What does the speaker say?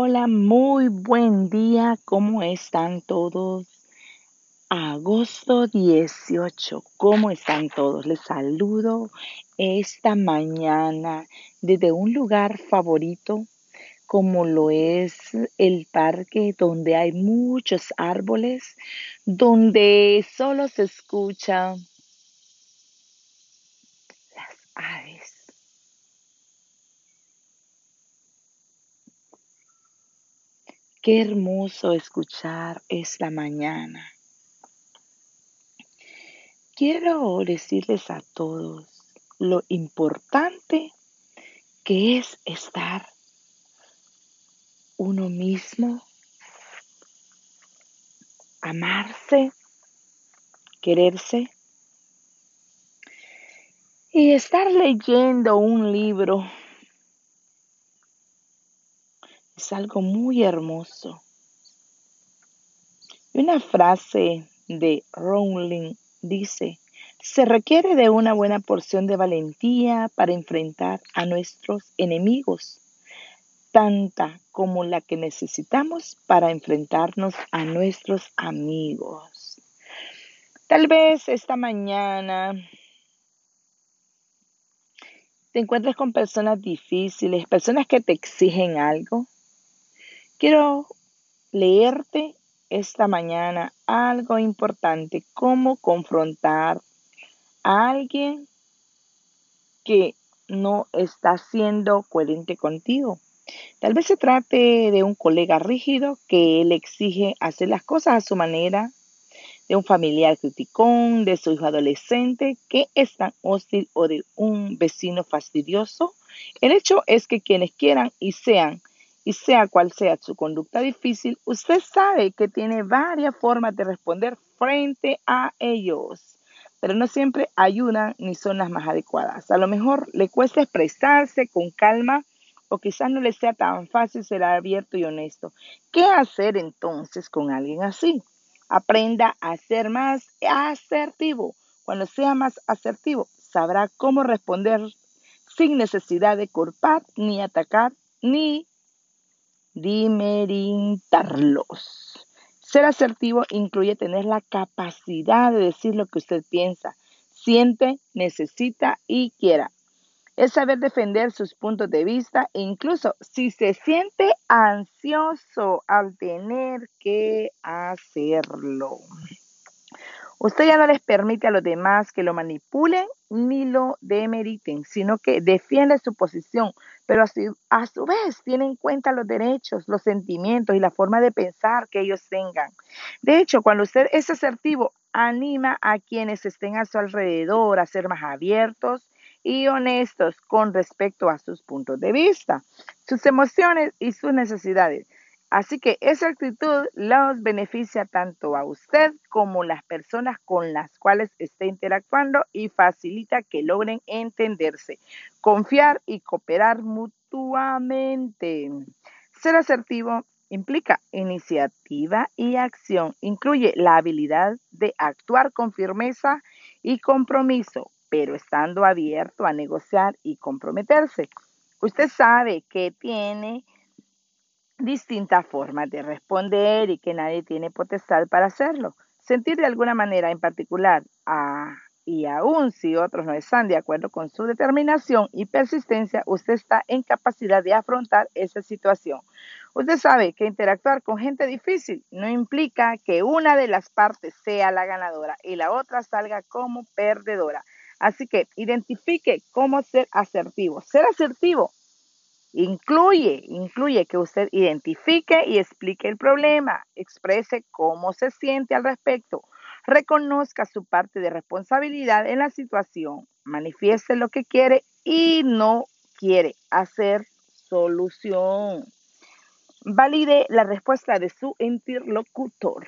Hola, muy buen día. ¿Cómo están todos? Agosto 18. ¿Cómo están todos? Les saludo esta mañana desde un lugar favorito como lo es el parque donde hay muchos árboles, donde solo se escucha Qué hermoso escuchar esta mañana. Quiero decirles a todos lo importante que es estar uno mismo, amarse, quererse y estar leyendo un libro es algo muy hermoso. Una frase de Rowling dice, se requiere de una buena porción de valentía para enfrentar a nuestros enemigos, tanta como la que necesitamos para enfrentarnos a nuestros amigos. Tal vez esta mañana te encuentres con personas difíciles, personas que te exigen algo. Quiero leerte esta mañana algo importante, cómo confrontar a alguien que no está siendo coherente contigo. Tal vez se trate de un colega rígido que le exige hacer las cosas a su manera, de un familiar criticón, de su hijo adolescente que es tan hostil o de un vecino fastidioso. El hecho es que quienes quieran y sean y sea cual sea su conducta difícil, usted sabe que tiene varias formas de responder frente a ellos, pero no siempre ayudan ni son las más adecuadas. A lo mejor le cuesta expresarse con calma o quizás no le sea tan fácil ser abierto y honesto. ¿Qué hacer entonces con alguien así? Aprenda a ser más asertivo. Cuando sea más asertivo, sabrá cómo responder sin necesidad de culpar, ni atacar, ni dimerintarlos. Ser asertivo incluye tener la capacidad de decir lo que usted piensa, siente, necesita y quiera. Es saber defender sus puntos de vista incluso si se siente ansioso al tener que hacerlo. Usted ya no les permite a los demás que lo manipulen ni lo demeriten, sino que defiende su posición, pero a su, vez tiene en cuenta los derechos, los sentimientos y la forma de pensar que ellos tengan. De hecho, cuando usted es asertivo, anima a quienes estén a su alrededor a ser más abiertos y honestos con respecto a sus puntos de vista, sus emociones y sus necesidades. Así que esa actitud los beneficia tanto a usted como las personas con las cuales esté interactuando y facilita que logren entenderse, confiar y cooperar mutuamente. Ser asertivo implica iniciativa y acción. Incluye la habilidad de actuar con firmeza y compromiso, pero estando abierto a negociar y comprometerse. Usted sabe que tiene distintas formas de responder y que nadie tiene potestad para hacerlo. Sentir de alguna manera en particular a, y aún si otros no están de acuerdo con su determinación y persistencia, usted está en capacidad de afrontar esa situación. Usted sabe que interactuar con gente difícil no implica que una de las partes sea la ganadora y la otra salga como perdedora. Así que identifique cómo ser asertivo. Ser asertivo Incluye, incluye que usted identifique y explique el problema, exprese cómo se siente al respecto, reconozca su parte de responsabilidad en la situación, manifieste lo que quiere y no quiere hacer solución. Valide la respuesta de su interlocutor.